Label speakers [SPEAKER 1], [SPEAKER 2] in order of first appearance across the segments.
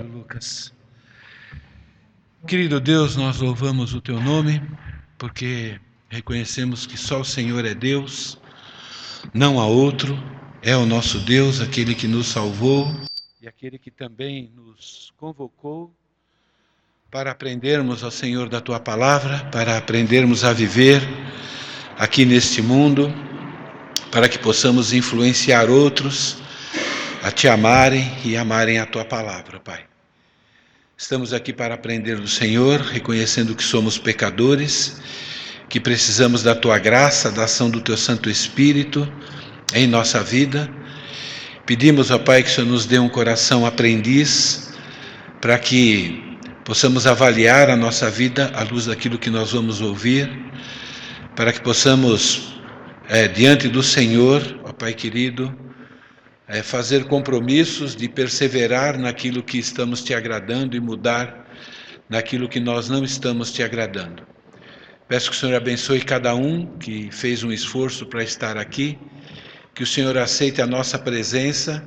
[SPEAKER 1] Lucas. Querido Deus, nós louvamos o teu nome porque reconhecemos que só o Senhor é Deus, não há outro, é o nosso Deus, aquele que nos salvou e aquele que também nos convocou para aprendermos ao Senhor da tua palavra, para aprendermos a viver aqui neste mundo, para que possamos influenciar outros a te amarem e amarem a tua palavra, Pai. Estamos aqui para aprender do Senhor, reconhecendo que somos pecadores, que precisamos da tua graça, da ação do teu Santo Espírito em nossa vida. Pedimos, ó Pai, que o Senhor nos dê um coração aprendiz, para que possamos avaliar a nossa vida à luz daquilo que nós vamos ouvir, para que possamos, é, diante do Senhor, ó Pai querido, é fazer compromissos de perseverar naquilo que estamos te agradando e mudar naquilo que nós não estamos te agradando. Peço que o Senhor abençoe cada um que fez um esforço para estar aqui, que o Senhor aceite a nossa presença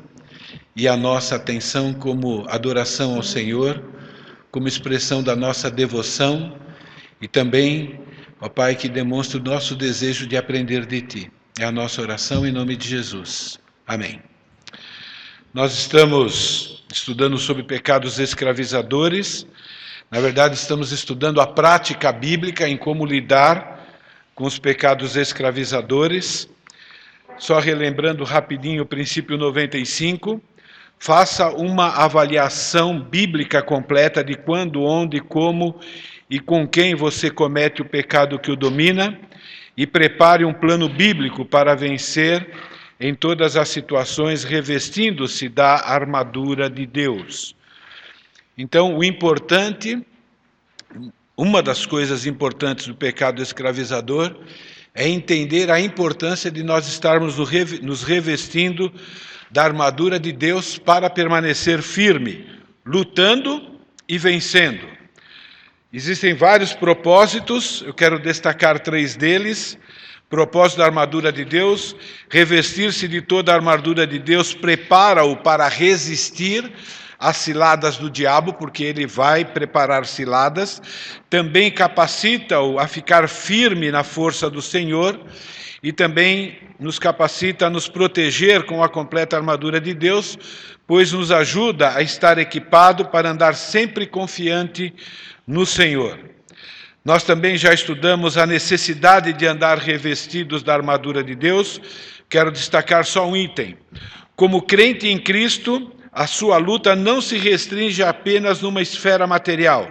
[SPEAKER 1] e a nossa atenção como adoração ao Senhor, como expressão da nossa devoção e também, ó Pai, que demonstre o nosso desejo de aprender de Ti. É a nossa oração em nome de Jesus. Amém. Nós estamos estudando sobre pecados escravizadores. Na verdade, estamos estudando a prática bíblica em como lidar com os pecados escravizadores. Só relembrando rapidinho o princípio 95, faça uma avaliação bíblica completa de quando, onde, como e com quem você comete o pecado que o domina e prepare um plano bíblico para vencer em todas as situações, revestindo-se da armadura de Deus. Então, o importante, uma das coisas importantes do pecado escravizador, é entender a importância de nós estarmos nos revestindo da armadura de Deus para permanecer firme, lutando e vencendo. Existem vários propósitos, eu quero destacar três deles. Propósito da armadura de Deus, revestir-se de toda a armadura de Deus prepara-o para resistir às ciladas do diabo, porque ele vai preparar ciladas. Também capacita-o a ficar firme na força do Senhor e também nos capacita a nos proteger com a completa armadura de Deus, pois nos ajuda a estar equipado para andar sempre confiante no Senhor. Nós também já estudamos a necessidade de andar revestidos da armadura de Deus. Quero destacar só um item. Como crente em Cristo, a sua luta não se restringe apenas numa esfera material.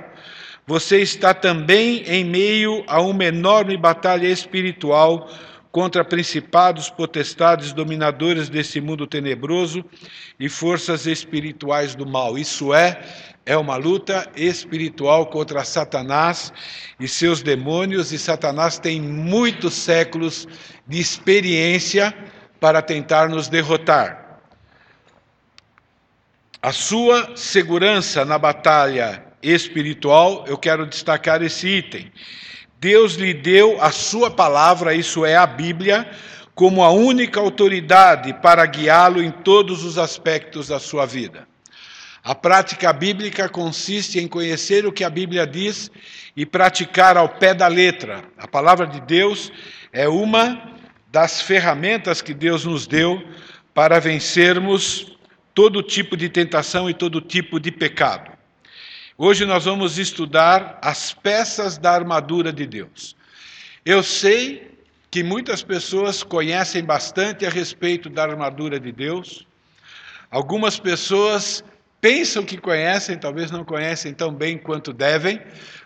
[SPEAKER 1] Você está também em meio a uma enorme batalha espiritual contra principados, potestades, dominadores desse mundo tenebroso e forças espirituais do mal. Isso é, é uma luta espiritual contra Satanás e seus demônios, e Satanás tem muitos séculos de experiência para tentar nos derrotar. A sua segurança na batalha espiritual, eu quero destacar esse item. Deus lhe deu a sua palavra, isso é a Bíblia, como a única autoridade para guiá-lo em todos os aspectos da sua vida. A prática bíblica consiste em conhecer o que a Bíblia diz e praticar ao pé da letra. A palavra de Deus é uma das ferramentas que Deus nos deu para vencermos todo tipo de tentação e todo tipo de pecado. Hoje nós vamos estudar as peças da armadura de Deus. Eu sei que muitas pessoas conhecem bastante a respeito da armadura de Deus. Algumas pessoas pensam que conhecem, talvez não conhecem tão bem quanto devem,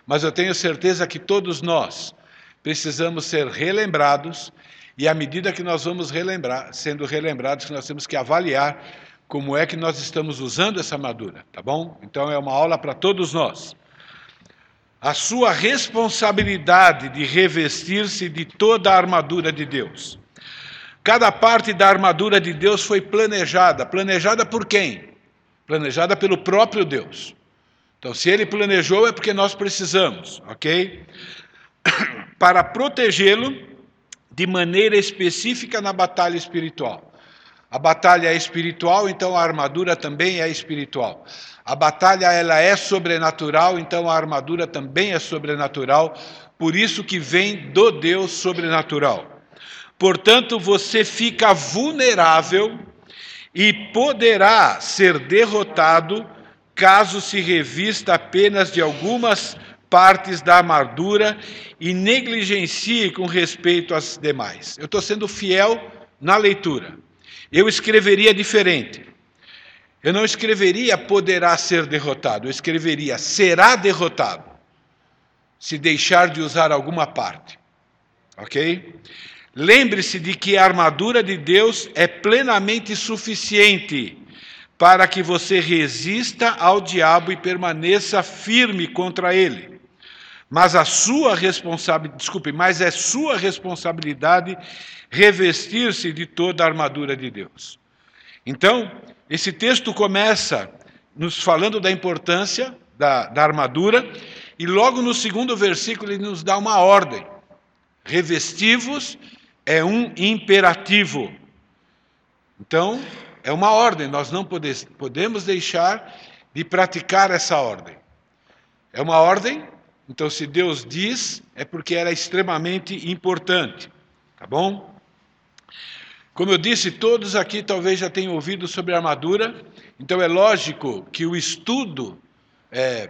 [SPEAKER 1] mas eu tenho certeza que todos nós precisamos ser relembrados e à medida que nós vamos relembrar, sendo relembrados, nós temos que avaliar como é que nós estamos usando essa armadura, tá bom? Então é uma aula para todos nós. A sua responsabilidade de revestir-se de toda a armadura de Deus. Cada parte da armadura de Deus foi planejada. Planejada por quem? Planejada pelo próprio Deus. Então, se ele planejou, é porque nós precisamos, ok? Para protegê-lo de maneira específica na batalha espiritual. A batalha é espiritual, então a armadura também é espiritual. A batalha ela é sobrenatural, então a armadura também é sobrenatural, por isso que vem do Deus sobrenatural. Portanto, você fica vulnerável e poderá ser derrotado caso se revista apenas de algumas partes da armadura e negligencie com respeito às demais. Eu estou sendo fiel na leitura. Eu escreveria diferente. Eu não escreveria poderá ser derrotado, eu escreveria será derrotado, se deixar de usar alguma parte. Ok? Lembre-se de que a armadura de Deus é plenamente suficiente para que você resista ao diabo e permaneça firme contra ele. Mas a sua responsabilidade, desculpe, mas é sua responsabilidade revestir-se de toda a armadura de Deus. Então, esse texto começa nos falando da importância da, da armadura, e logo no segundo versículo ele nos dá uma ordem: revestivos é um imperativo. Então, é uma ordem, nós não podemos deixar de praticar essa ordem. É uma ordem, então, se Deus diz, é porque ela é extremamente importante. Tá bom? Como eu disse, todos aqui talvez já tenham ouvido sobre armadura, então é lógico que o estudo é,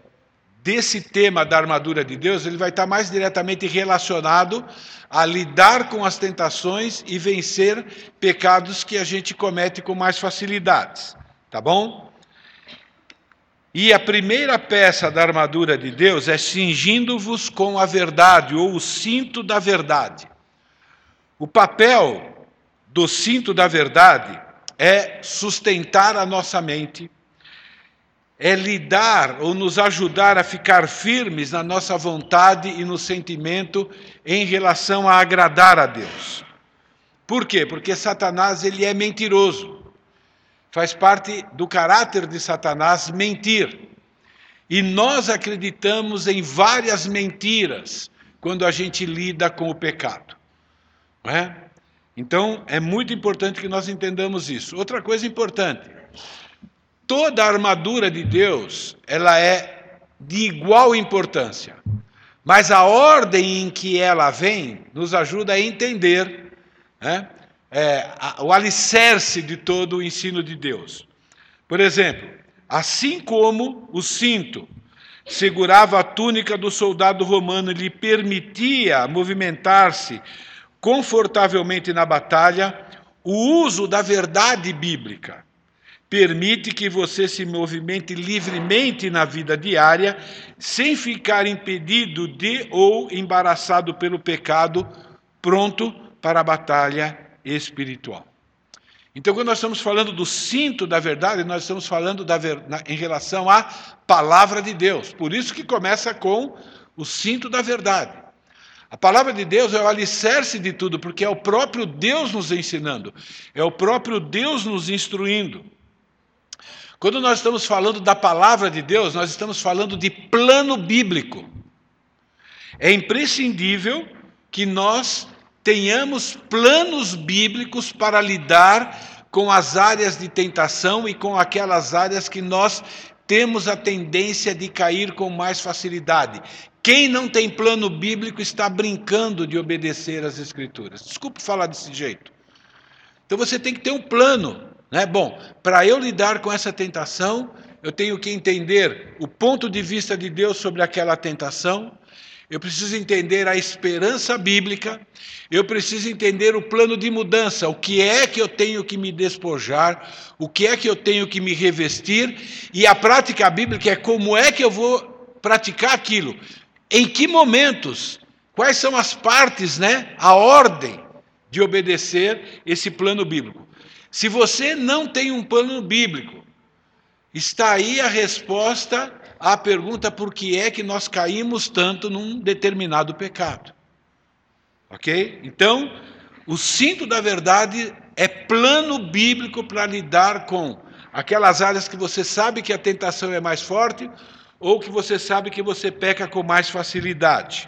[SPEAKER 1] desse tema da armadura de Deus, ele vai estar mais diretamente relacionado a lidar com as tentações e vencer pecados que a gente comete com mais facilidades, tá bom? E a primeira peça da armadura de Deus é cingindo-vos com a verdade, ou o cinto da verdade. O papel do cinto da verdade é sustentar a nossa mente, é lidar ou nos ajudar a ficar firmes na nossa vontade e no sentimento em relação a agradar a Deus. Por quê? Porque Satanás ele é mentiroso. Faz parte do caráter de Satanás mentir. E nós acreditamos em várias mentiras quando a gente lida com o pecado. Não é? Então, é muito importante que nós entendamos isso. Outra coisa importante, Toda a armadura de Deus, ela é de igual importância. Mas a ordem em que ela vem nos ajuda a entender né, é, a, o alicerce de todo o ensino de Deus. Por exemplo, assim como o cinto segurava a túnica do soldado romano e lhe permitia movimentar-se confortavelmente na batalha, o uso da verdade bíblica permite que você se movimente livremente na vida diária, sem ficar impedido de ou embaraçado pelo pecado, pronto para a batalha espiritual. Então, quando nós estamos falando do cinto da verdade, nós estamos falando da em relação à palavra de Deus. Por isso que começa com o cinto da verdade. A palavra de Deus é o alicerce de tudo, porque é o próprio Deus nos ensinando, é o próprio Deus nos instruindo. Quando nós estamos falando da palavra de Deus, nós estamos falando de plano bíblico. É imprescindível que nós tenhamos planos bíblicos para lidar com as áreas de tentação e com aquelas áreas que nós temos a tendência de cair com mais facilidade. Quem não tem plano bíblico está brincando de obedecer às Escrituras. Desculpe falar desse jeito. Então você tem que ter um plano. Né? Bom, para eu lidar com essa tentação, eu tenho que entender o ponto de vista de Deus sobre aquela tentação, eu preciso entender a esperança bíblica, eu preciso entender o plano de mudança, o que é que eu tenho que me despojar, o que é que eu tenho que me revestir, e a prática bíblica é como é que eu vou praticar aquilo, em que momentos, quais são as partes, né, a ordem de obedecer esse plano bíblico. Se você não tem um plano bíblico, está aí a resposta à pergunta por que é que nós caímos tanto num determinado pecado. Ok? Então, o cinto da verdade é plano bíblico para lidar com aquelas áreas que você sabe que a tentação é mais forte ou que você sabe que você peca com mais facilidade.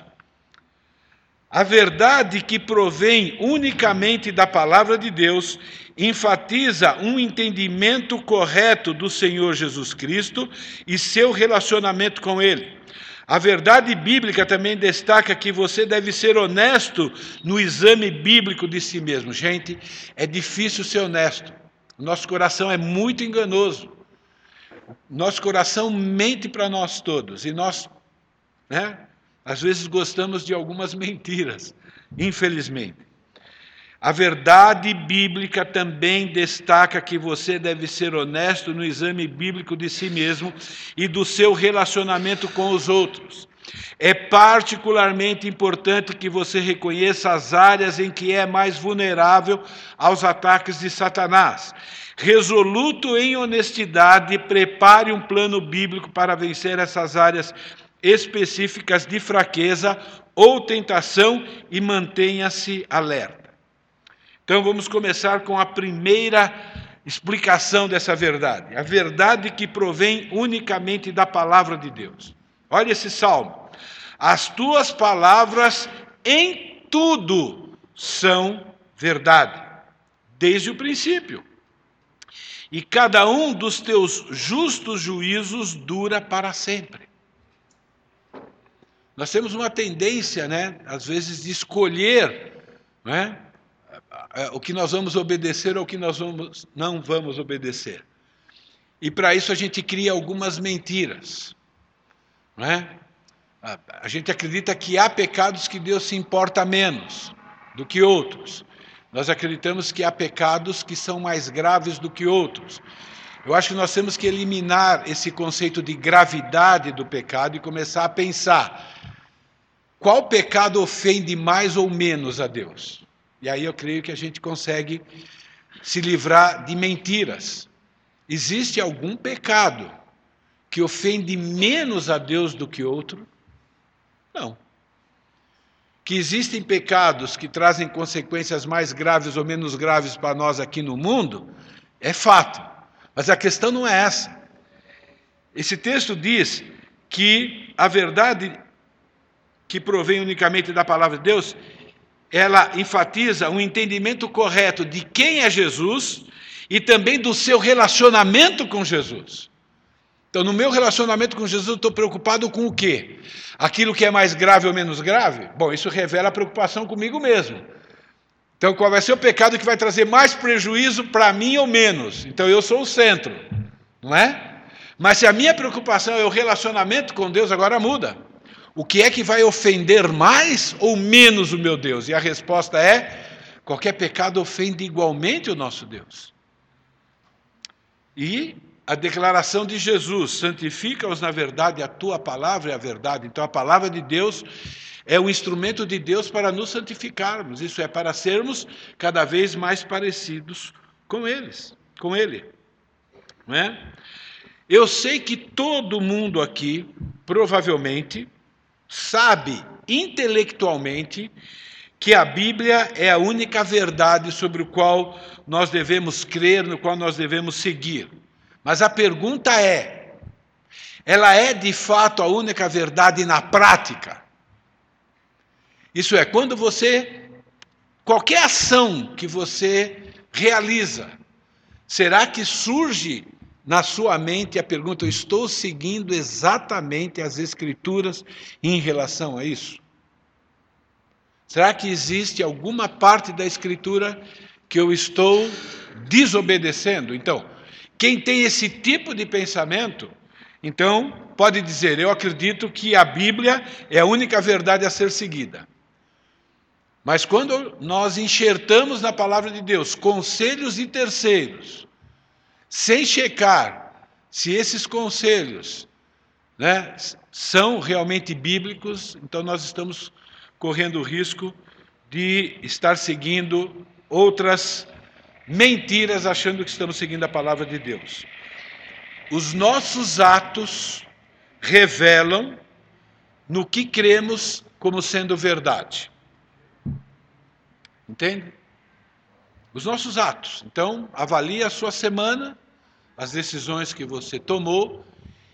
[SPEAKER 1] A verdade que provém unicamente da palavra de Deus enfatiza um entendimento correto do Senhor Jesus Cristo e seu relacionamento com Ele. A verdade bíblica também destaca que você deve ser honesto no exame bíblico de si mesmo. Gente, é difícil ser honesto. Nosso coração é muito enganoso. Nosso coração mente para nós todos e nós, né, às vezes gostamos de algumas mentiras, infelizmente. A verdade bíblica também destaca que você deve ser honesto no exame bíblico de si mesmo e do seu relacionamento com os outros. É particularmente importante que você reconheça as áreas em que é mais vulnerável aos ataques de Satanás. Resoluto em honestidade, prepare um plano bíblico para vencer essas áreas específicas de fraqueza ou tentação e mantenha-se alerta. Então vamos começar com a primeira explicação dessa verdade. A verdade que provém unicamente da palavra de Deus. Olha esse salmo. As tuas palavras em tudo são verdade, desde o princípio. E cada um dos teus justos juízos dura para sempre. Nós temos uma tendência, né, às vezes, de escolher, né, o que nós vamos obedecer ou o que nós vamos, não vamos obedecer. E para isso a gente cria algumas mentiras. Não é? A gente acredita que há pecados que Deus se importa menos do que outros. Nós acreditamos que há pecados que são mais graves do que outros. Eu acho que nós temos que eliminar esse conceito de gravidade do pecado e começar a pensar qual pecado ofende mais ou menos a Deus. E aí eu creio que a gente consegue se livrar de mentiras. Existe algum pecado que ofende menos a Deus do que outro? Não. Que existem pecados que trazem consequências mais graves ou menos graves para nós aqui no mundo? É fato. Mas a questão não é essa. Esse texto diz que a verdade que provém unicamente da palavra de Deus ela enfatiza um entendimento correto de quem é Jesus e também do seu relacionamento com Jesus. Então, no meu relacionamento com Jesus, eu estou preocupado com o quê? Aquilo que é mais grave ou menos grave? Bom, isso revela a preocupação comigo mesmo. Então, qual vai ser o pecado que vai trazer mais prejuízo para mim ou menos? Então, eu sou o centro, não é? Mas se a minha preocupação é o relacionamento com Deus, agora muda. O que é que vai ofender mais ou menos o meu Deus? E a resposta é: qualquer pecado ofende igualmente o nosso Deus. E a declaração de Jesus: santifica-os na verdade, a tua palavra é a verdade. Então a palavra de Deus é o instrumento de Deus para nos santificarmos. Isso é para sermos cada vez mais parecidos com eles, com ele. Não é? Eu sei que todo mundo aqui, provavelmente, sabe intelectualmente que a Bíblia é a única verdade sobre o qual nós devemos crer, no qual nós devemos seguir. Mas a pergunta é: ela é de fato a única verdade na prática? Isso é, quando você. Qualquer ação que você realiza, será que surge na sua mente a pergunta: eu estou seguindo exatamente as Escrituras em relação a isso? Será que existe alguma parte da Escritura que eu estou desobedecendo? Então, quem tem esse tipo de pensamento, então pode dizer: eu acredito que a Bíblia é a única verdade a ser seguida. Mas quando nós enxertamos na palavra de Deus conselhos de terceiros, sem checar se esses conselhos né, são realmente bíblicos, então nós estamos correndo o risco de estar seguindo outras mentiras, achando que estamos seguindo a palavra de Deus. Os nossos atos revelam no que cremos como sendo verdade. Entende? Os nossos atos. Então, avalie a sua semana, as decisões que você tomou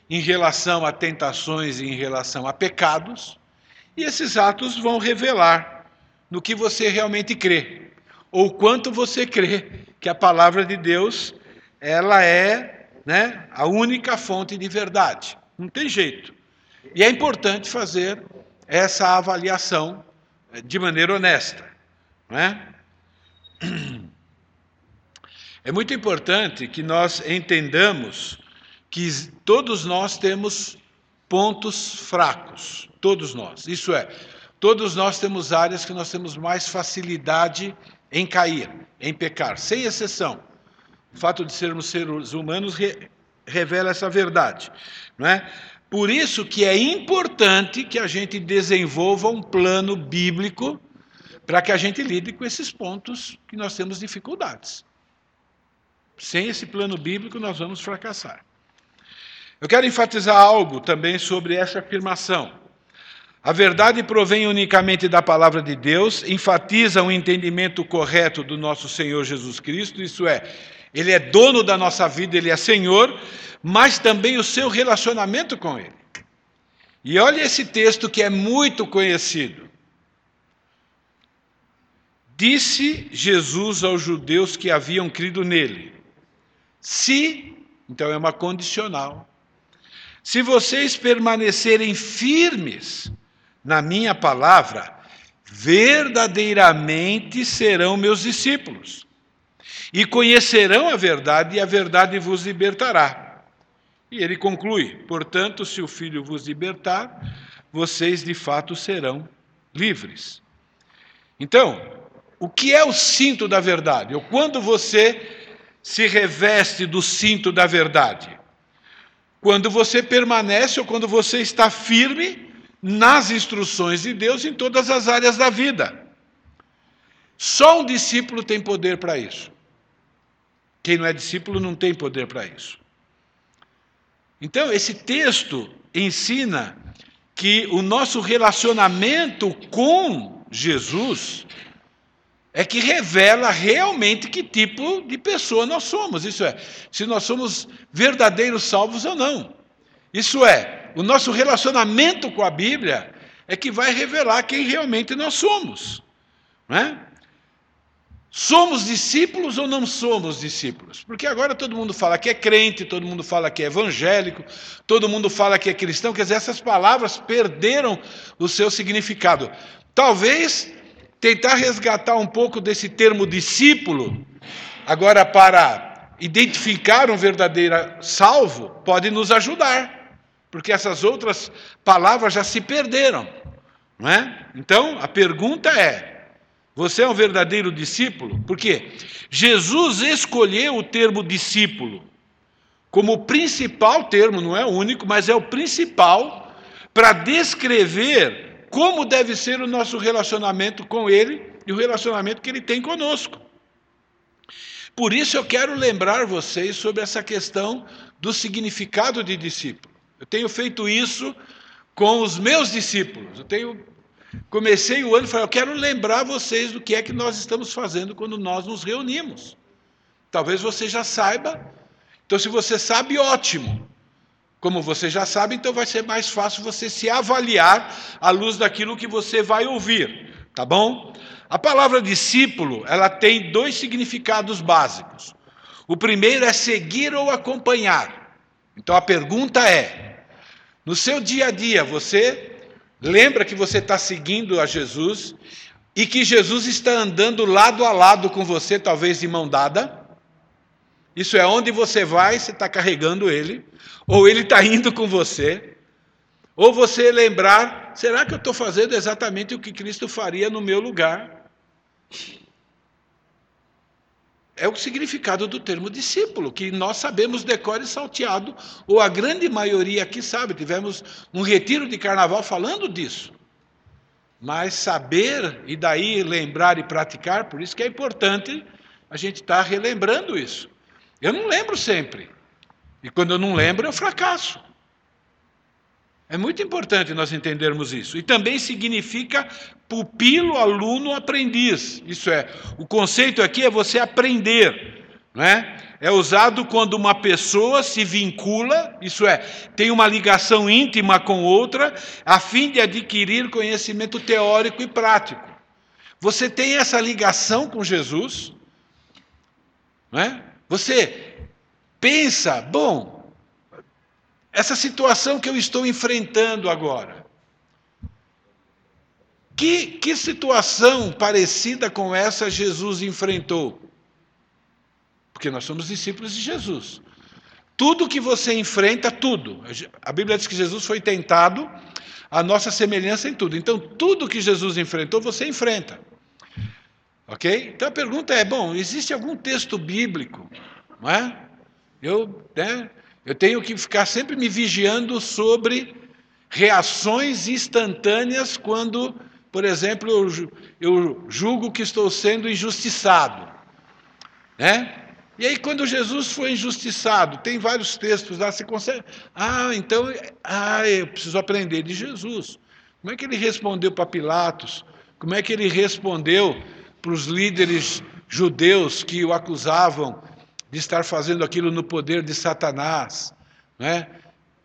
[SPEAKER 1] em relação a tentações e em relação a pecados, e esses atos vão revelar no que você realmente crê, ou quanto você crê que a palavra de Deus ela é né, a única fonte de verdade. Não tem jeito. E é importante fazer essa avaliação eh, de maneira honesta. Não é? muito importante que nós entendamos que todos nós temos pontos fracos, todos nós. Isso é, todos nós temos áreas que nós temos mais facilidade em cair, em pecar, sem exceção. O fato de sermos seres humanos re revela essa verdade, não é? Por isso que é importante que a gente desenvolva um plano bíblico para que a gente lide com esses pontos que nós temos dificuldades. Sem esse plano bíblico, nós vamos fracassar. Eu quero enfatizar algo também sobre essa afirmação. A verdade provém unicamente da palavra de Deus, enfatiza o um entendimento correto do nosso Senhor Jesus Cristo, isso é, ele é dono da nossa vida, ele é Senhor, mas também o seu relacionamento com ele. E olha esse texto que é muito conhecido. Disse Jesus aos judeus que haviam crido nele: Se, então é uma condicional, se vocês permanecerem firmes na minha palavra, verdadeiramente serão meus discípulos. E conhecerão a verdade, e a verdade vos libertará. E ele conclui: portanto, se o Filho vos libertar, vocês de fato serão livres. Então, o que é o cinto da verdade? Ou quando você se reveste do cinto da verdade? Quando você permanece ou quando você está firme nas instruções de Deus em todas as áreas da vida. Só um discípulo tem poder para isso. Quem não é discípulo não tem poder para isso. Então, esse texto ensina que o nosso relacionamento com Jesus é que revela realmente que tipo de pessoa nós somos. Isso é, se nós somos verdadeiros salvos ou não. Isso é, o nosso relacionamento com a Bíblia é que vai revelar quem realmente nós somos. Não é? Somos discípulos ou não somos discípulos? Porque agora todo mundo fala que é crente, todo mundo fala que é evangélico, todo mundo fala que é cristão, quer dizer, essas palavras perderam o seu significado. Talvez tentar resgatar um pouco desse termo discípulo, agora para identificar um verdadeiro salvo, pode nos ajudar, porque essas outras palavras já se perderam, não é? Então, a pergunta é: você é um verdadeiro discípulo? Porque Jesus escolheu o termo discípulo como o principal termo, não é o único, mas é o principal para descrever como deve ser o nosso relacionamento com Ele e o relacionamento que Ele tem conosco. Por isso eu quero lembrar vocês sobre essa questão do significado de discípulo. Eu tenho feito isso com os meus discípulos. Eu tenho comecei o ano e falei, eu quero lembrar vocês do que é que nós estamos fazendo quando nós nos reunimos. Talvez você já saiba. Então, se você sabe, ótimo. Como você já sabe, então vai ser mais fácil você se avaliar à luz daquilo que você vai ouvir, tá bom? A palavra discípulo, ela tem dois significados básicos. O primeiro é seguir ou acompanhar. Então a pergunta é: no seu dia a dia, você lembra que você está seguindo a Jesus e que Jesus está andando lado a lado com você, talvez de mão dada? Isso é onde você vai, você está carregando ele, ou ele está indo com você, ou você lembrar: será que eu estou fazendo exatamente o que Cristo faria no meu lugar? É o significado do termo discípulo, que nós sabemos decore salteado, ou a grande maioria aqui sabe. Tivemos um retiro de carnaval falando disso. Mas saber e daí lembrar e praticar, por isso que é importante a gente estar tá relembrando isso. Eu não lembro sempre. E quando eu não lembro, eu fracasso. É muito importante nós entendermos isso. E também significa pupilo, aluno, aprendiz. Isso é, o conceito aqui é você aprender. Né? É usado quando uma pessoa se vincula, isso é, tem uma ligação íntima com outra, a fim de adquirir conhecimento teórico e prático. Você tem essa ligação com Jesus? Não é? Você pensa, bom, essa situação que eu estou enfrentando agora, que, que situação parecida com essa Jesus enfrentou? Porque nós somos discípulos de Jesus. Tudo que você enfrenta, tudo. A Bíblia diz que Jesus foi tentado a nossa semelhança em tudo. Então, tudo que Jesus enfrentou, você enfrenta. Ok? Então a pergunta é: bom, existe algum texto bíblico? Não é? Eu, né, eu tenho que ficar sempre me vigiando sobre reações instantâneas quando, por exemplo, eu, eu julgo que estou sendo injustiçado. Né? E aí, quando Jesus foi injustiçado, tem vários textos lá, você consegue. Ah, então, ah, eu preciso aprender de Jesus. Como é que ele respondeu para Pilatos? Como é que ele respondeu para os líderes judeus que o acusavam de estar fazendo aquilo no poder de Satanás? Né?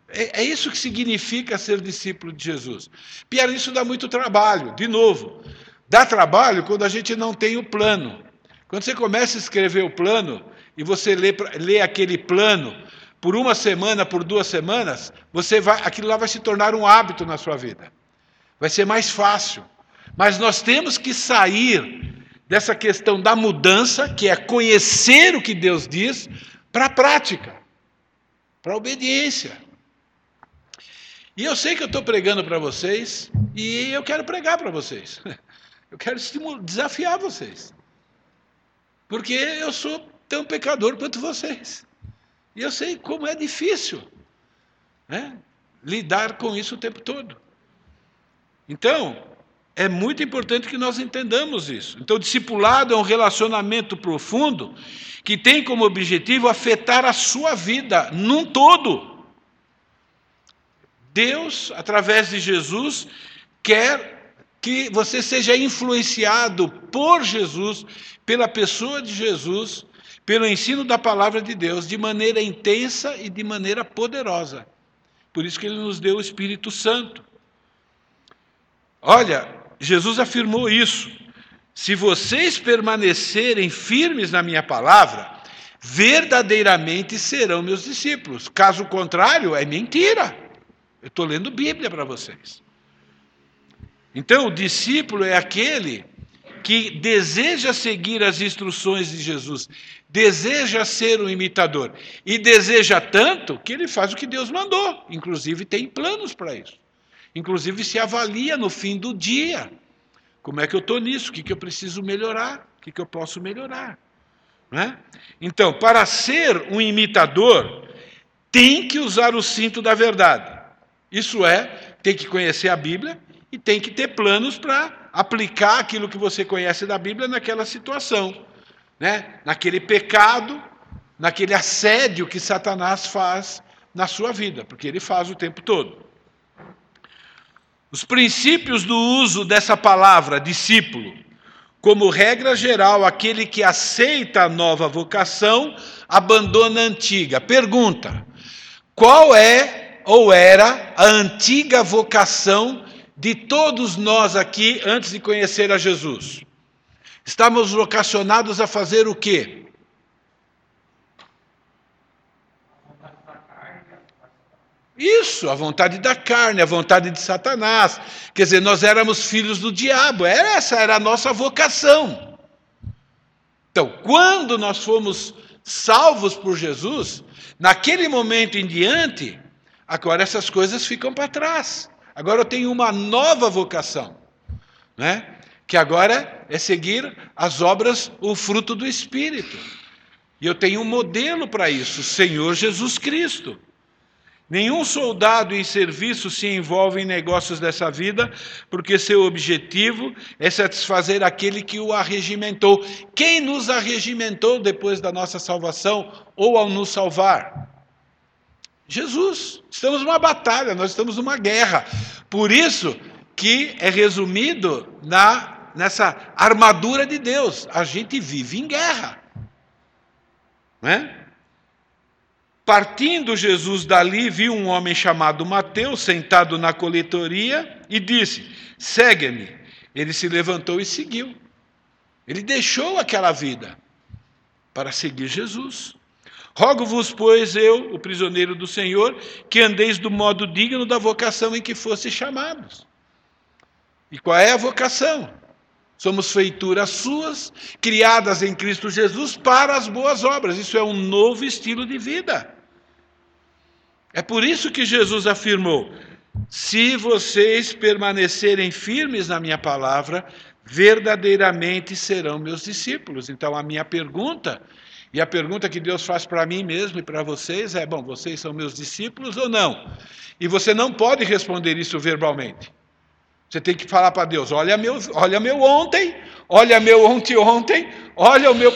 [SPEAKER 1] É, é isso que significa ser discípulo de Jesus. Pior, isso dá muito trabalho, de novo. Dá trabalho quando a gente não tem o plano. Quando você começa a escrever o plano, e você lê, lê aquele plano por uma semana, por duas semanas, você vai, aquilo lá vai se tornar um hábito na sua vida. Vai ser mais fácil. Mas nós temos que sair dessa questão da mudança, que é conhecer o que Deus diz, para a prática, para a obediência. E eu sei que eu estou pregando para vocês, e eu quero pregar para vocês. Eu quero desafiar vocês. Porque eu sou tão pecador quanto vocês. E eu sei como é difícil né, lidar com isso o tempo todo. Então, é muito importante que nós entendamos isso. Então, discipulado é um relacionamento profundo que tem como objetivo afetar a sua vida num todo. Deus, através de Jesus, quer que você seja influenciado por Jesus, pela pessoa de Jesus, pelo ensino da palavra de Deus de maneira intensa e de maneira poderosa. Por isso que ele nos deu o Espírito Santo. Olha, Jesus afirmou isso. Se vocês permanecerem firmes na minha palavra, verdadeiramente serão meus discípulos. Caso contrário, é mentira. Eu estou lendo Bíblia para vocês. Então, o discípulo é aquele que deseja seguir as instruções de Jesus, deseja ser um imitador e deseja tanto que ele faz o que Deus mandou, inclusive tem planos para isso. Inclusive se avalia no fim do dia. Como é que eu estou nisso? O que, que eu preciso melhorar? O que, que eu posso melhorar? É? Então, para ser um imitador, tem que usar o cinto da verdade. Isso é, tem que conhecer a Bíblia e tem que ter planos para aplicar aquilo que você conhece da Bíblia naquela situação né? naquele pecado, naquele assédio que Satanás faz na sua vida, porque ele faz o tempo todo. Os princípios do uso dessa palavra, discípulo, como regra geral, aquele que aceita a nova vocação abandona a antiga. Pergunta: qual é ou era a antiga vocação de todos nós aqui antes de conhecer a Jesus? Estamos vocacionados a fazer o quê? Isso, a vontade da carne, a vontade de Satanás. Quer dizer, nós éramos filhos do diabo, essa era a nossa vocação. Então, quando nós fomos salvos por Jesus, naquele momento em diante, agora essas coisas ficam para trás. Agora eu tenho uma nova vocação. Né? que agora é seguir as obras, o fruto do Espírito. E eu tenho um modelo para isso, Senhor Jesus Cristo. Nenhum soldado em serviço se envolve em negócios dessa vida, porque seu objetivo é satisfazer aquele que o arregimentou. Quem nos arregimentou depois da nossa salvação ou ao nos salvar? Jesus. Estamos numa batalha, nós estamos numa guerra. Por isso que é resumido na nessa armadura de Deus. A gente vive em guerra. Né? Partindo Jesus dali, viu um homem chamado Mateus sentado na coletoria e disse: Segue-me. Ele se levantou e seguiu. Ele deixou aquela vida para seguir Jesus. Rogo-vos, pois, eu, o prisioneiro do Senhor, que andeis do modo digno da vocação em que fosse chamados. E qual é a vocação? Somos feituras suas, criadas em Cristo Jesus para as boas obras. Isso é um novo estilo de vida. É por isso que Jesus afirmou: se vocês permanecerem firmes na minha palavra, verdadeiramente serão meus discípulos. Então, a minha pergunta, e a pergunta que Deus faz para mim mesmo e para vocês é: bom, vocês são meus discípulos ou não? E você não pode responder isso verbalmente. Você tem que falar para Deus: olha meu, olha meu ontem, olha meu ontem ontem, olha o meu.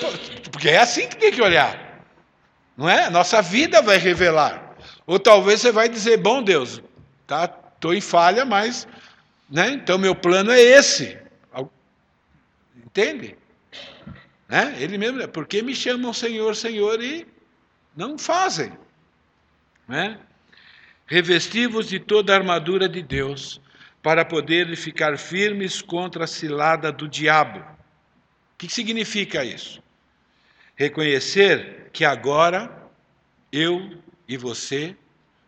[SPEAKER 1] Porque é assim que tem que olhar. Não é? Nossa vida vai revelar. Ou talvez você vai dizer: bom Deus, tá, estou em falha, mas. Né? Então meu plano é esse. Entende? Né? Ele mesmo, é, porque me chamam Senhor, Senhor e não fazem. Né? Revestivos de toda a armadura de Deus para poderem ficar firmes contra a cilada do diabo. O que significa isso? Reconhecer que agora eu e você,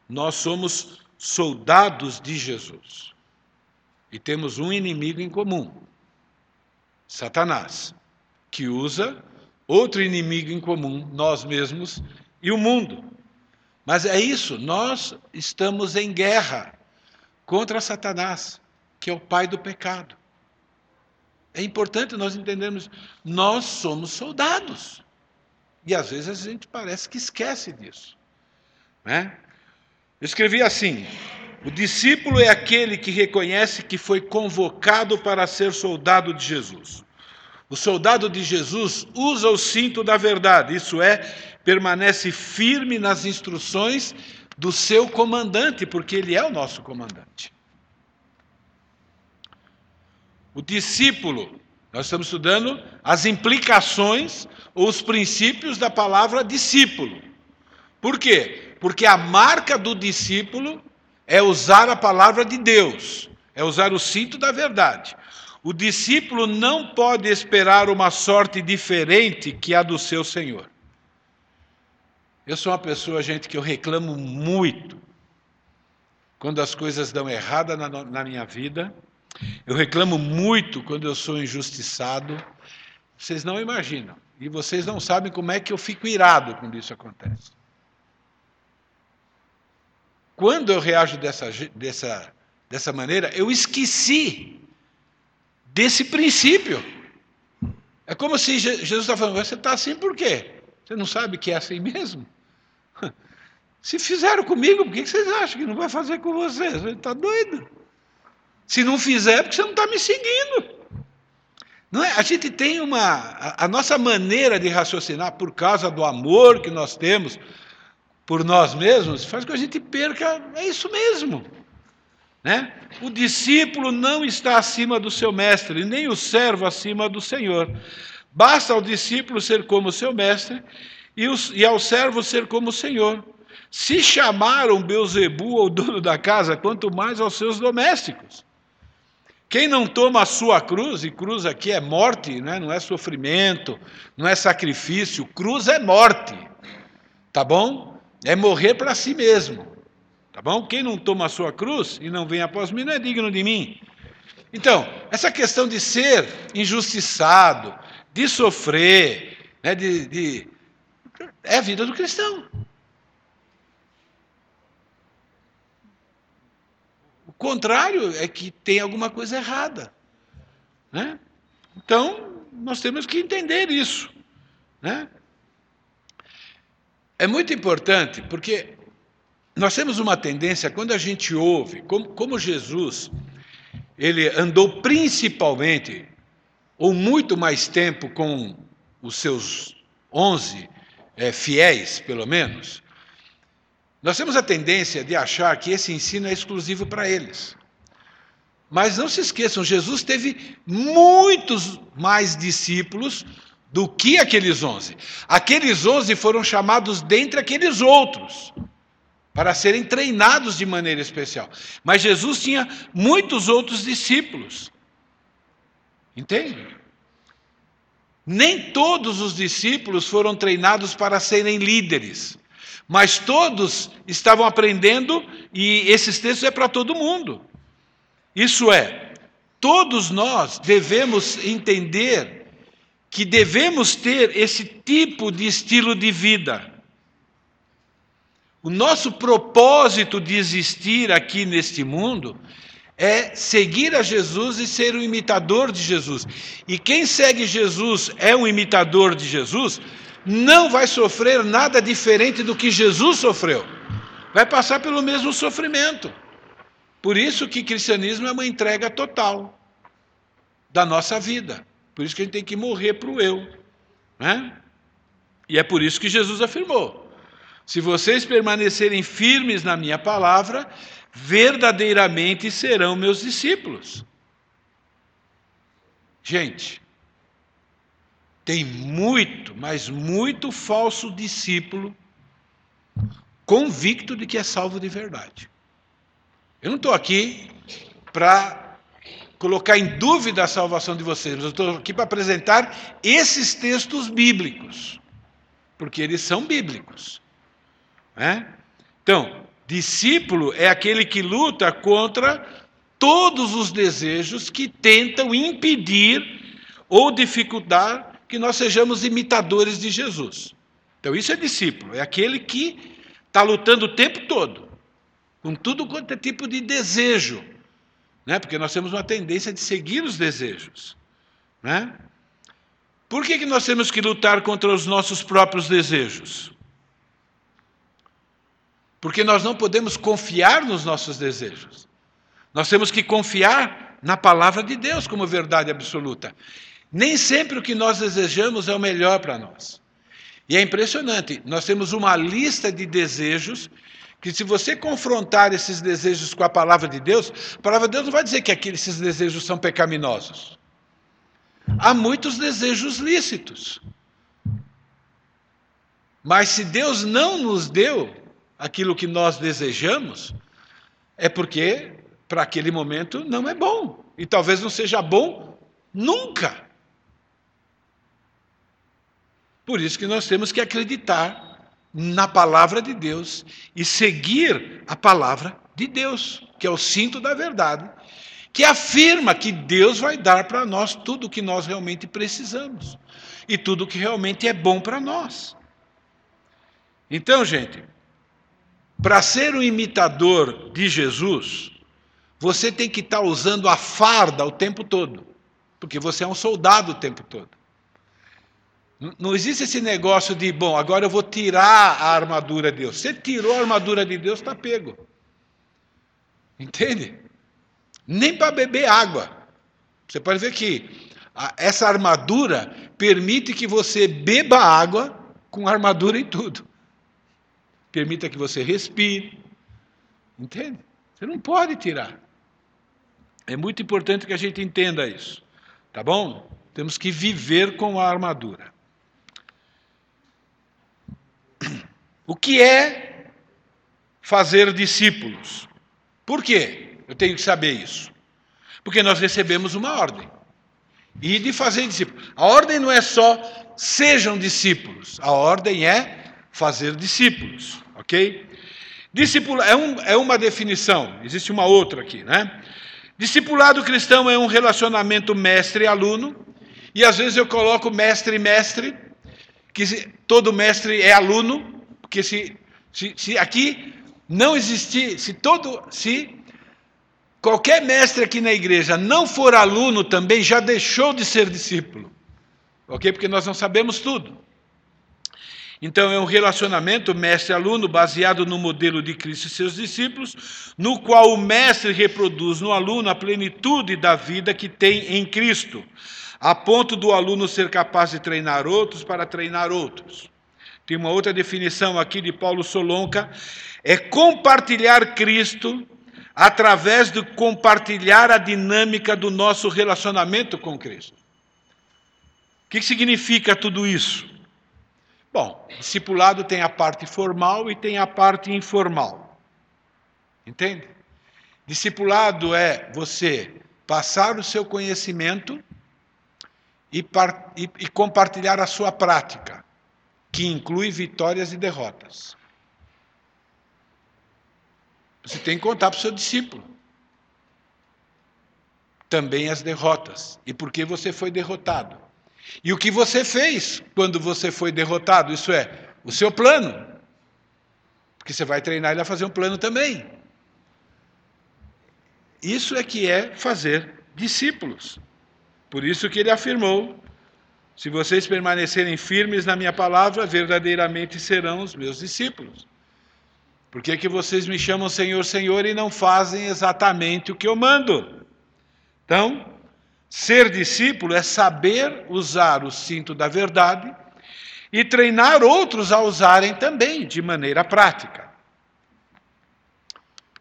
[SPEAKER 1] nós somos soldados de Jesus. E temos um inimigo em comum: Satanás, que usa outro inimigo em comum, nós mesmos e o mundo. Mas é isso, nós estamos em guerra contra Satanás, que é o pai do pecado. É importante nós entendermos, nós somos soldados. E às vezes a gente parece que esquece disso. Né? Escrevi assim: o discípulo é aquele que reconhece que foi convocado para ser soldado de Jesus. O soldado de Jesus usa o cinto da verdade, isso é, permanece firme nas instruções do seu comandante, porque ele é o nosso comandante. O discípulo, nós estamos estudando as implicações ou os princípios da palavra discípulo. Por quê? Porque a marca do discípulo é usar a palavra de Deus, é usar o cinto da verdade. O discípulo não pode esperar uma sorte diferente que a do seu Senhor. Eu sou uma pessoa, gente, que eu reclamo muito quando as coisas dão errada na, na minha vida. Eu reclamo muito quando eu sou injustiçado. Vocês não imaginam. E vocês não sabem como é que eu fico irado quando isso acontece. Quando eu reajo dessa, dessa, dessa maneira, eu esqueci desse princípio. É como se Jesus está falando, você está assim por quê? Você não sabe que é assim mesmo? Se fizeram comigo, por que vocês acham que não vai fazer com vocês? Você está doido? Se não fizer, é porque você não está me seguindo. Não é? A gente tem uma. A, a nossa maneira de raciocinar, por causa do amor que nós temos por nós mesmos, faz com que a gente perca. É isso mesmo. Né? O discípulo não está acima do seu mestre, nem o servo acima do Senhor. Basta ao discípulo ser como seu mestre e, os, e ao servo ser como o Senhor. Se chamaram Beuzebu ao dono da casa, quanto mais aos seus domésticos. Quem não toma a sua cruz, e cruz aqui é morte, né? não é sofrimento, não é sacrifício, cruz é morte, tá bom? É morrer para si mesmo, tá bom? Quem não toma a sua cruz e não vem após mim não é digno de mim. Então, essa questão de ser injustiçado, de sofrer, né, de, de é a vida do cristão. O contrário é que tem alguma coisa errada. Né? Então, nós temos que entender isso. Né? É muito importante, porque nós temos uma tendência, quando a gente ouve, como, como Jesus, ele andou principalmente, ou muito mais tempo com os seus onze é, fiéis, pelo menos, nós temos a tendência de achar que esse ensino é exclusivo para eles. Mas não se esqueçam, Jesus teve muitos mais discípulos do que aqueles onze. Aqueles onze foram chamados dentre aqueles outros, para serem treinados de maneira especial. Mas Jesus tinha muitos outros discípulos. Entende? Nem todos os discípulos foram treinados para serem líderes, mas todos estavam aprendendo, e esses textos é para todo mundo. Isso é, todos nós devemos entender que devemos ter esse tipo de estilo de vida. O nosso propósito de existir aqui neste mundo é seguir a Jesus e ser um imitador de Jesus. E quem segue Jesus é um imitador de Jesus, não vai sofrer nada diferente do que Jesus sofreu. Vai passar pelo mesmo sofrimento. Por isso que cristianismo é uma entrega total da nossa vida. Por isso que a gente tem que morrer para o eu. Né? E é por isso que Jesus afirmou: se vocês permanecerem firmes na minha palavra, verdadeiramente serão meus discípulos. Gente, tem muito, mas muito falso discípulo convicto de que é salvo de verdade. Eu não estou aqui para colocar em dúvida a salvação de vocês, mas eu estou aqui para apresentar esses textos bíblicos, porque eles são bíblicos. Né? Então, discípulo é aquele que luta contra todos os desejos que tentam impedir ou dificultar que nós sejamos imitadores de Jesus. Então, isso é discípulo, é aquele que está lutando o tempo todo, com tudo quanto é tipo de desejo, né? porque nós temos uma tendência de seguir os desejos. Né? Por que, que nós temos que lutar contra os nossos próprios desejos? Porque nós não podemos confiar nos nossos desejos. Nós temos que confiar na palavra de Deus como verdade absoluta. Nem sempre o que nós desejamos é o melhor para nós. E é impressionante, nós temos uma lista de desejos que se você confrontar esses desejos com a palavra de Deus, a palavra de Deus não vai dizer que aqueles, esses desejos são pecaminosos. Há muitos desejos lícitos. Mas se Deus não nos deu aquilo que nós desejamos, é porque para aquele momento não é bom. E talvez não seja bom nunca. Por isso que nós temos que acreditar na palavra de Deus e seguir a palavra de Deus, que é o cinto da verdade, que afirma que Deus vai dar para nós tudo o que nós realmente precisamos e tudo o que realmente é bom para nós. Então, gente, para ser um imitador de Jesus, você tem que estar usando a farda o tempo todo, porque você é um soldado o tempo todo. Não existe esse negócio de, bom, agora eu vou tirar a armadura de Deus. Você tirou a armadura de Deus, está pego. Entende? Nem para beber água. Você pode ver que essa armadura permite que você beba água com armadura e tudo permita que você respire. Entende? Você não pode tirar. É muito importante que a gente entenda isso. Tá bom? Temos que viver com a armadura. O que é fazer discípulos? Por quê? Eu tenho que saber isso. Porque nós recebemos uma ordem. E de fazer discípulos. A ordem não é só sejam discípulos. A ordem é fazer discípulos. Ok? Discipula é, um, é uma definição, existe uma outra aqui, né? Discipulado cristão é um relacionamento mestre-aluno, e às vezes eu coloco mestre-mestre, que todo mestre é aluno, porque se, se, se aqui não existir, se todo, se qualquer mestre aqui na igreja não for aluno também, já deixou de ser discípulo, ok? Porque nós não sabemos tudo. Então, é um relacionamento mestre-aluno baseado no modelo de Cristo e seus discípulos, no qual o mestre reproduz no aluno a plenitude da vida que tem em Cristo, a ponto do aluno ser capaz de treinar outros para treinar outros. Tem uma outra definição aqui de Paulo Solonca: é compartilhar Cristo através de compartilhar a dinâmica do nosso relacionamento com Cristo. O que significa tudo isso? Bom, discipulado tem a parte formal e tem a parte informal. Entende? Discipulado é você passar o seu conhecimento e, e, e compartilhar a sua prática, que inclui vitórias e derrotas. Você tem que contar para o seu discípulo também as derrotas e por que você foi derrotado. E o que você fez quando você foi derrotado, isso é, o seu plano. Porque você vai treinar ele a fazer um plano também. Isso é que é fazer discípulos. Por isso que ele afirmou: se vocês permanecerem firmes na minha palavra, verdadeiramente serão os meus discípulos. Por que, que vocês me chamam Senhor, Senhor e não fazem exatamente o que eu mando? Então, ser discípulo é saber usar o cinto da verdade e treinar outros a usarem também de maneira prática.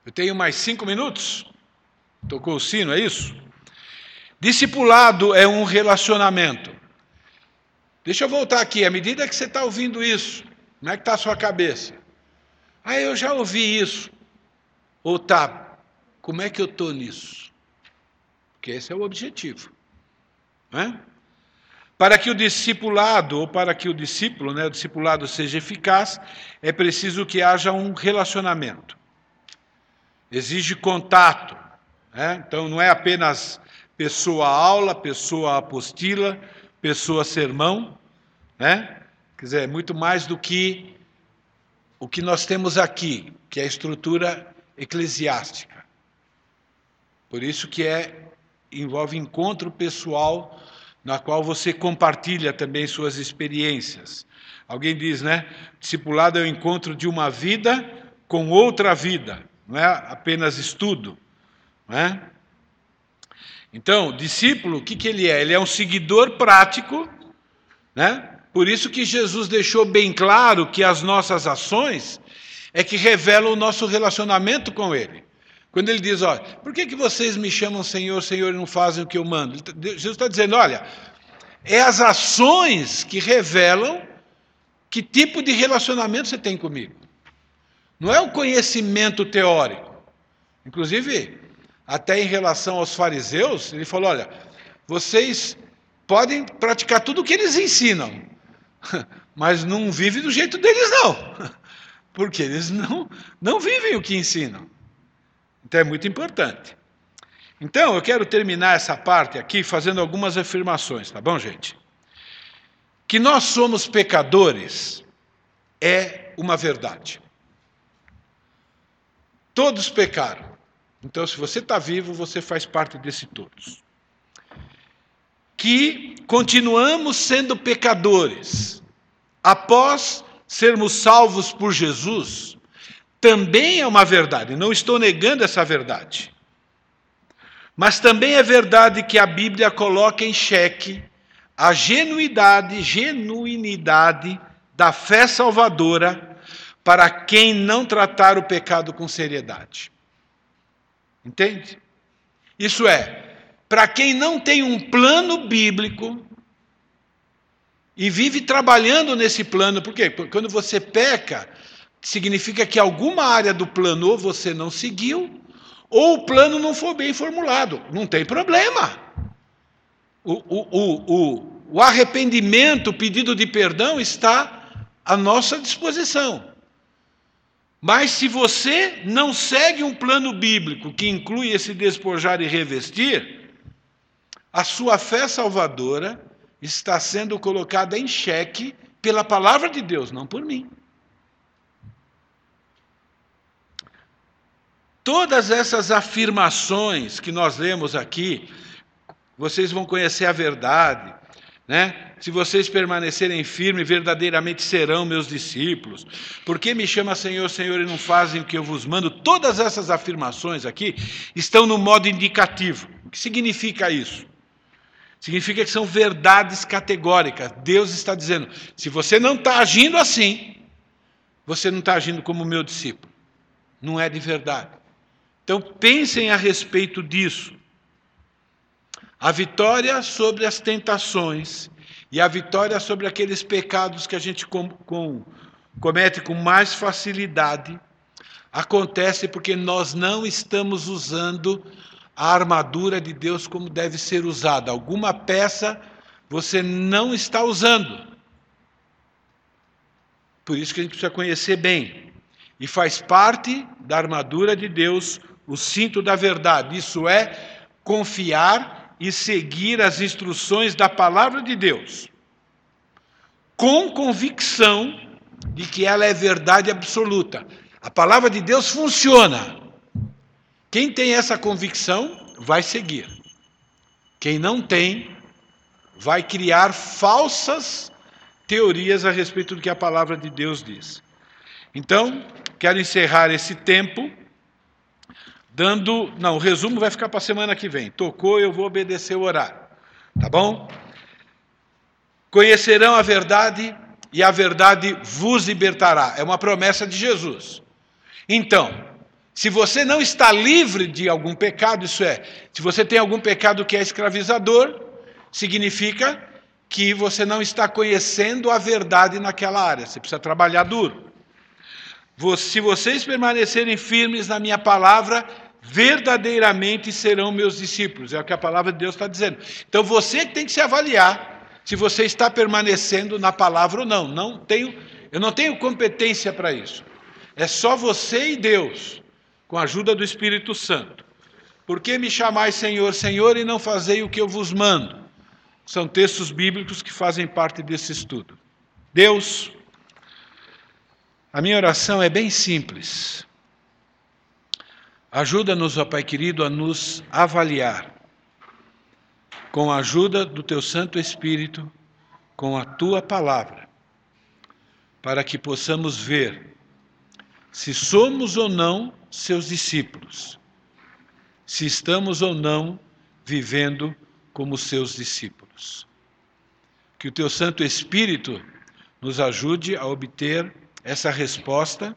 [SPEAKER 1] Eu tenho mais cinco minutos. Tocou o sino, é isso? Discipulado é um relacionamento. Deixa eu voltar aqui. À medida que você está ouvindo isso, como é que está a sua cabeça? Ah, eu já ouvi isso. Ou tá, como é que eu estou nisso? Porque esse é o objetivo. Né? Para que o discipulado, ou para que o discípulo, né, o discipulado seja eficaz, é preciso que haja um relacionamento. Exige contato. Né? Então, não é apenas pessoa-aula, pessoa-apostila, pessoa-sermão. Né? Quer dizer, é muito mais do que o que nós temos aqui, que é a estrutura eclesiástica. Por isso que é envolve encontro pessoal na qual você compartilha também suas experiências. Alguém diz, né? Discipulado é o encontro de uma vida com outra vida, não é apenas estudo, não é? Então, discípulo, o que, que ele é? Ele é um seguidor prático, né? Por isso que Jesus deixou bem claro que as nossas ações é que revelam o nosso relacionamento com Ele. Quando ele diz, olha, por que, que vocês me chamam Senhor, Senhor e não fazem o que eu mando? Tá, Jesus está dizendo, olha, é as ações que revelam que tipo de relacionamento você tem comigo. Não é o conhecimento teórico. Inclusive, até em relação aos fariseus, ele falou: olha, vocês podem praticar tudo o que eles ensinam, mas não vivem do jeito deles, não. Porque eles não, não vivem o que ensinam. Então é muito importante. Então, eu quero terminar essa parte aqui fazendo algumas afirmações, tá bom, gente? Que nós somos pecadores é uma verdade. Todos pecaram. Então, se você está vivo, você faz parte desse todos. Que continuamos sendo pecadores após sermos salvos por Jesus também é uma verdade, não estou negando essa verdade. Mas também é verdade que a Bíblia coloca em xeque a genuidade, genuinidade da fé salvadora para quem não tratar o pecado com seriedade. Entende? Isso é, para quem não tem um plano bíblico e vive trabalhando nesse plano, porque quando você peca, significa que alguma área do plano você não seguiu, ou o plano não foi bem formulado. Não tem problema. O, o, o, o arrependimento, o pedido de perdão está à nossa disposição. Mas se você não segue um plano bíblico que inclui esse despojar e revestir, a sua fé salvadora está sendo colocada em xeque pela palavra de Deus, não por mim. Todas essas afirmações que nós lemos aqui, vocês vão conhecer a verdade, né? Se vocês permanecerem firmes, verdadeiramente serão meus discípulos. Por que me chama Senhor, Senhor e não fazem o que eu vos mando? Todas essas afirmações aqui estão no modo indicativo. O que significa isso? Significa que são verdades categóricas. Deus está dizendo: se você não está agindo assim, você não está agindo como meu discípulo. Não é de verdade. Então pensem a respeito disso. A vitória sobre as tentações e a vitória sobre aqueles pecados que a gente com, com, comete com mais facilidade acontece porque nós não estamos usando a armadura de Deus como deve ser usada. Alguma peça você não está usando. Por isso que a gente precisa conhecer bem. E faz parte da armadura de Deus o cinto da verdade. Isso é confiar e seguir as instruções da palavra de Deus, com convicção de que ela é verdade absoluta. A palavra de Deus funciona. Quem tem essa convicção vai seguir. Quem não tem, vai criar falsas teorias a respeito do que a palavra de Deus diz. Então, quero encerrar esse tempo dando. Não, o resumo vai ficar para a semana que vem. Tocou, eu vou obedecer o horário. Tá bom? Conhecerão a verdade e a verdade vos libertará. É uma promessa de Jesus. Então, se você não está livre de algum pecado, isso é, se você tem algum pecado que é escravizador, significa que você não está conhecendo a verdade naquela área. Você precisa trabalhar duro. Se vocês permanecerem firmes na minha palavra, verdadeiramente serão meus discípulos. É o que a palavra de Deus está dizendo. Então você tem que se avaliar se você está permanecendo na palavra ou não. Não tenho, eu não tenho competência para isso. É só você e Deus, com a ajuda do Espírito Santo. Por que me chamais Senhor, Senhor e não fazei o que eu vos mando? São textos bíblicos que fazem parte desse estudo. Deus, a minha oração é bem simples. Ajuda-nos, ó Pai querido, a nos avaliar com a ajuda do Teu Santo Espírito, com a Tua palavra, para que possamos ver se somos ou não seus discípulos, se estamos ou não vivendo como seus discípulos. Que o Teu Santo Espírito nos ajude a obter essa resposta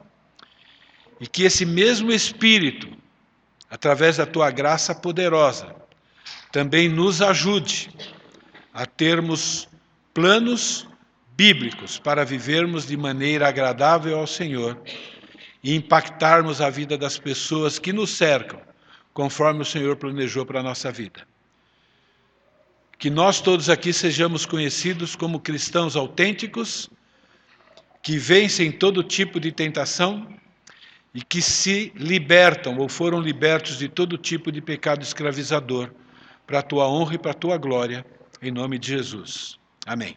[SPEAKER 1] e que esse mesmo Espírito através da tua graça poderosa, também nos ajude a termos planos bíblicos para vivermos de maneira agradável ao Senhor e impactarmos a vida das pessoas que nos cercam, conforme o Senhor planejou para a nossa vida. Que nós todos aqui sejamos conhecidos como cristãos autênticos, que vencem todo tipo de tentação e que se libertam ou foram libertos de todo tipo de pecado escravizador, para a tua honra e para a tua glória, em nome de Jesus. Amém.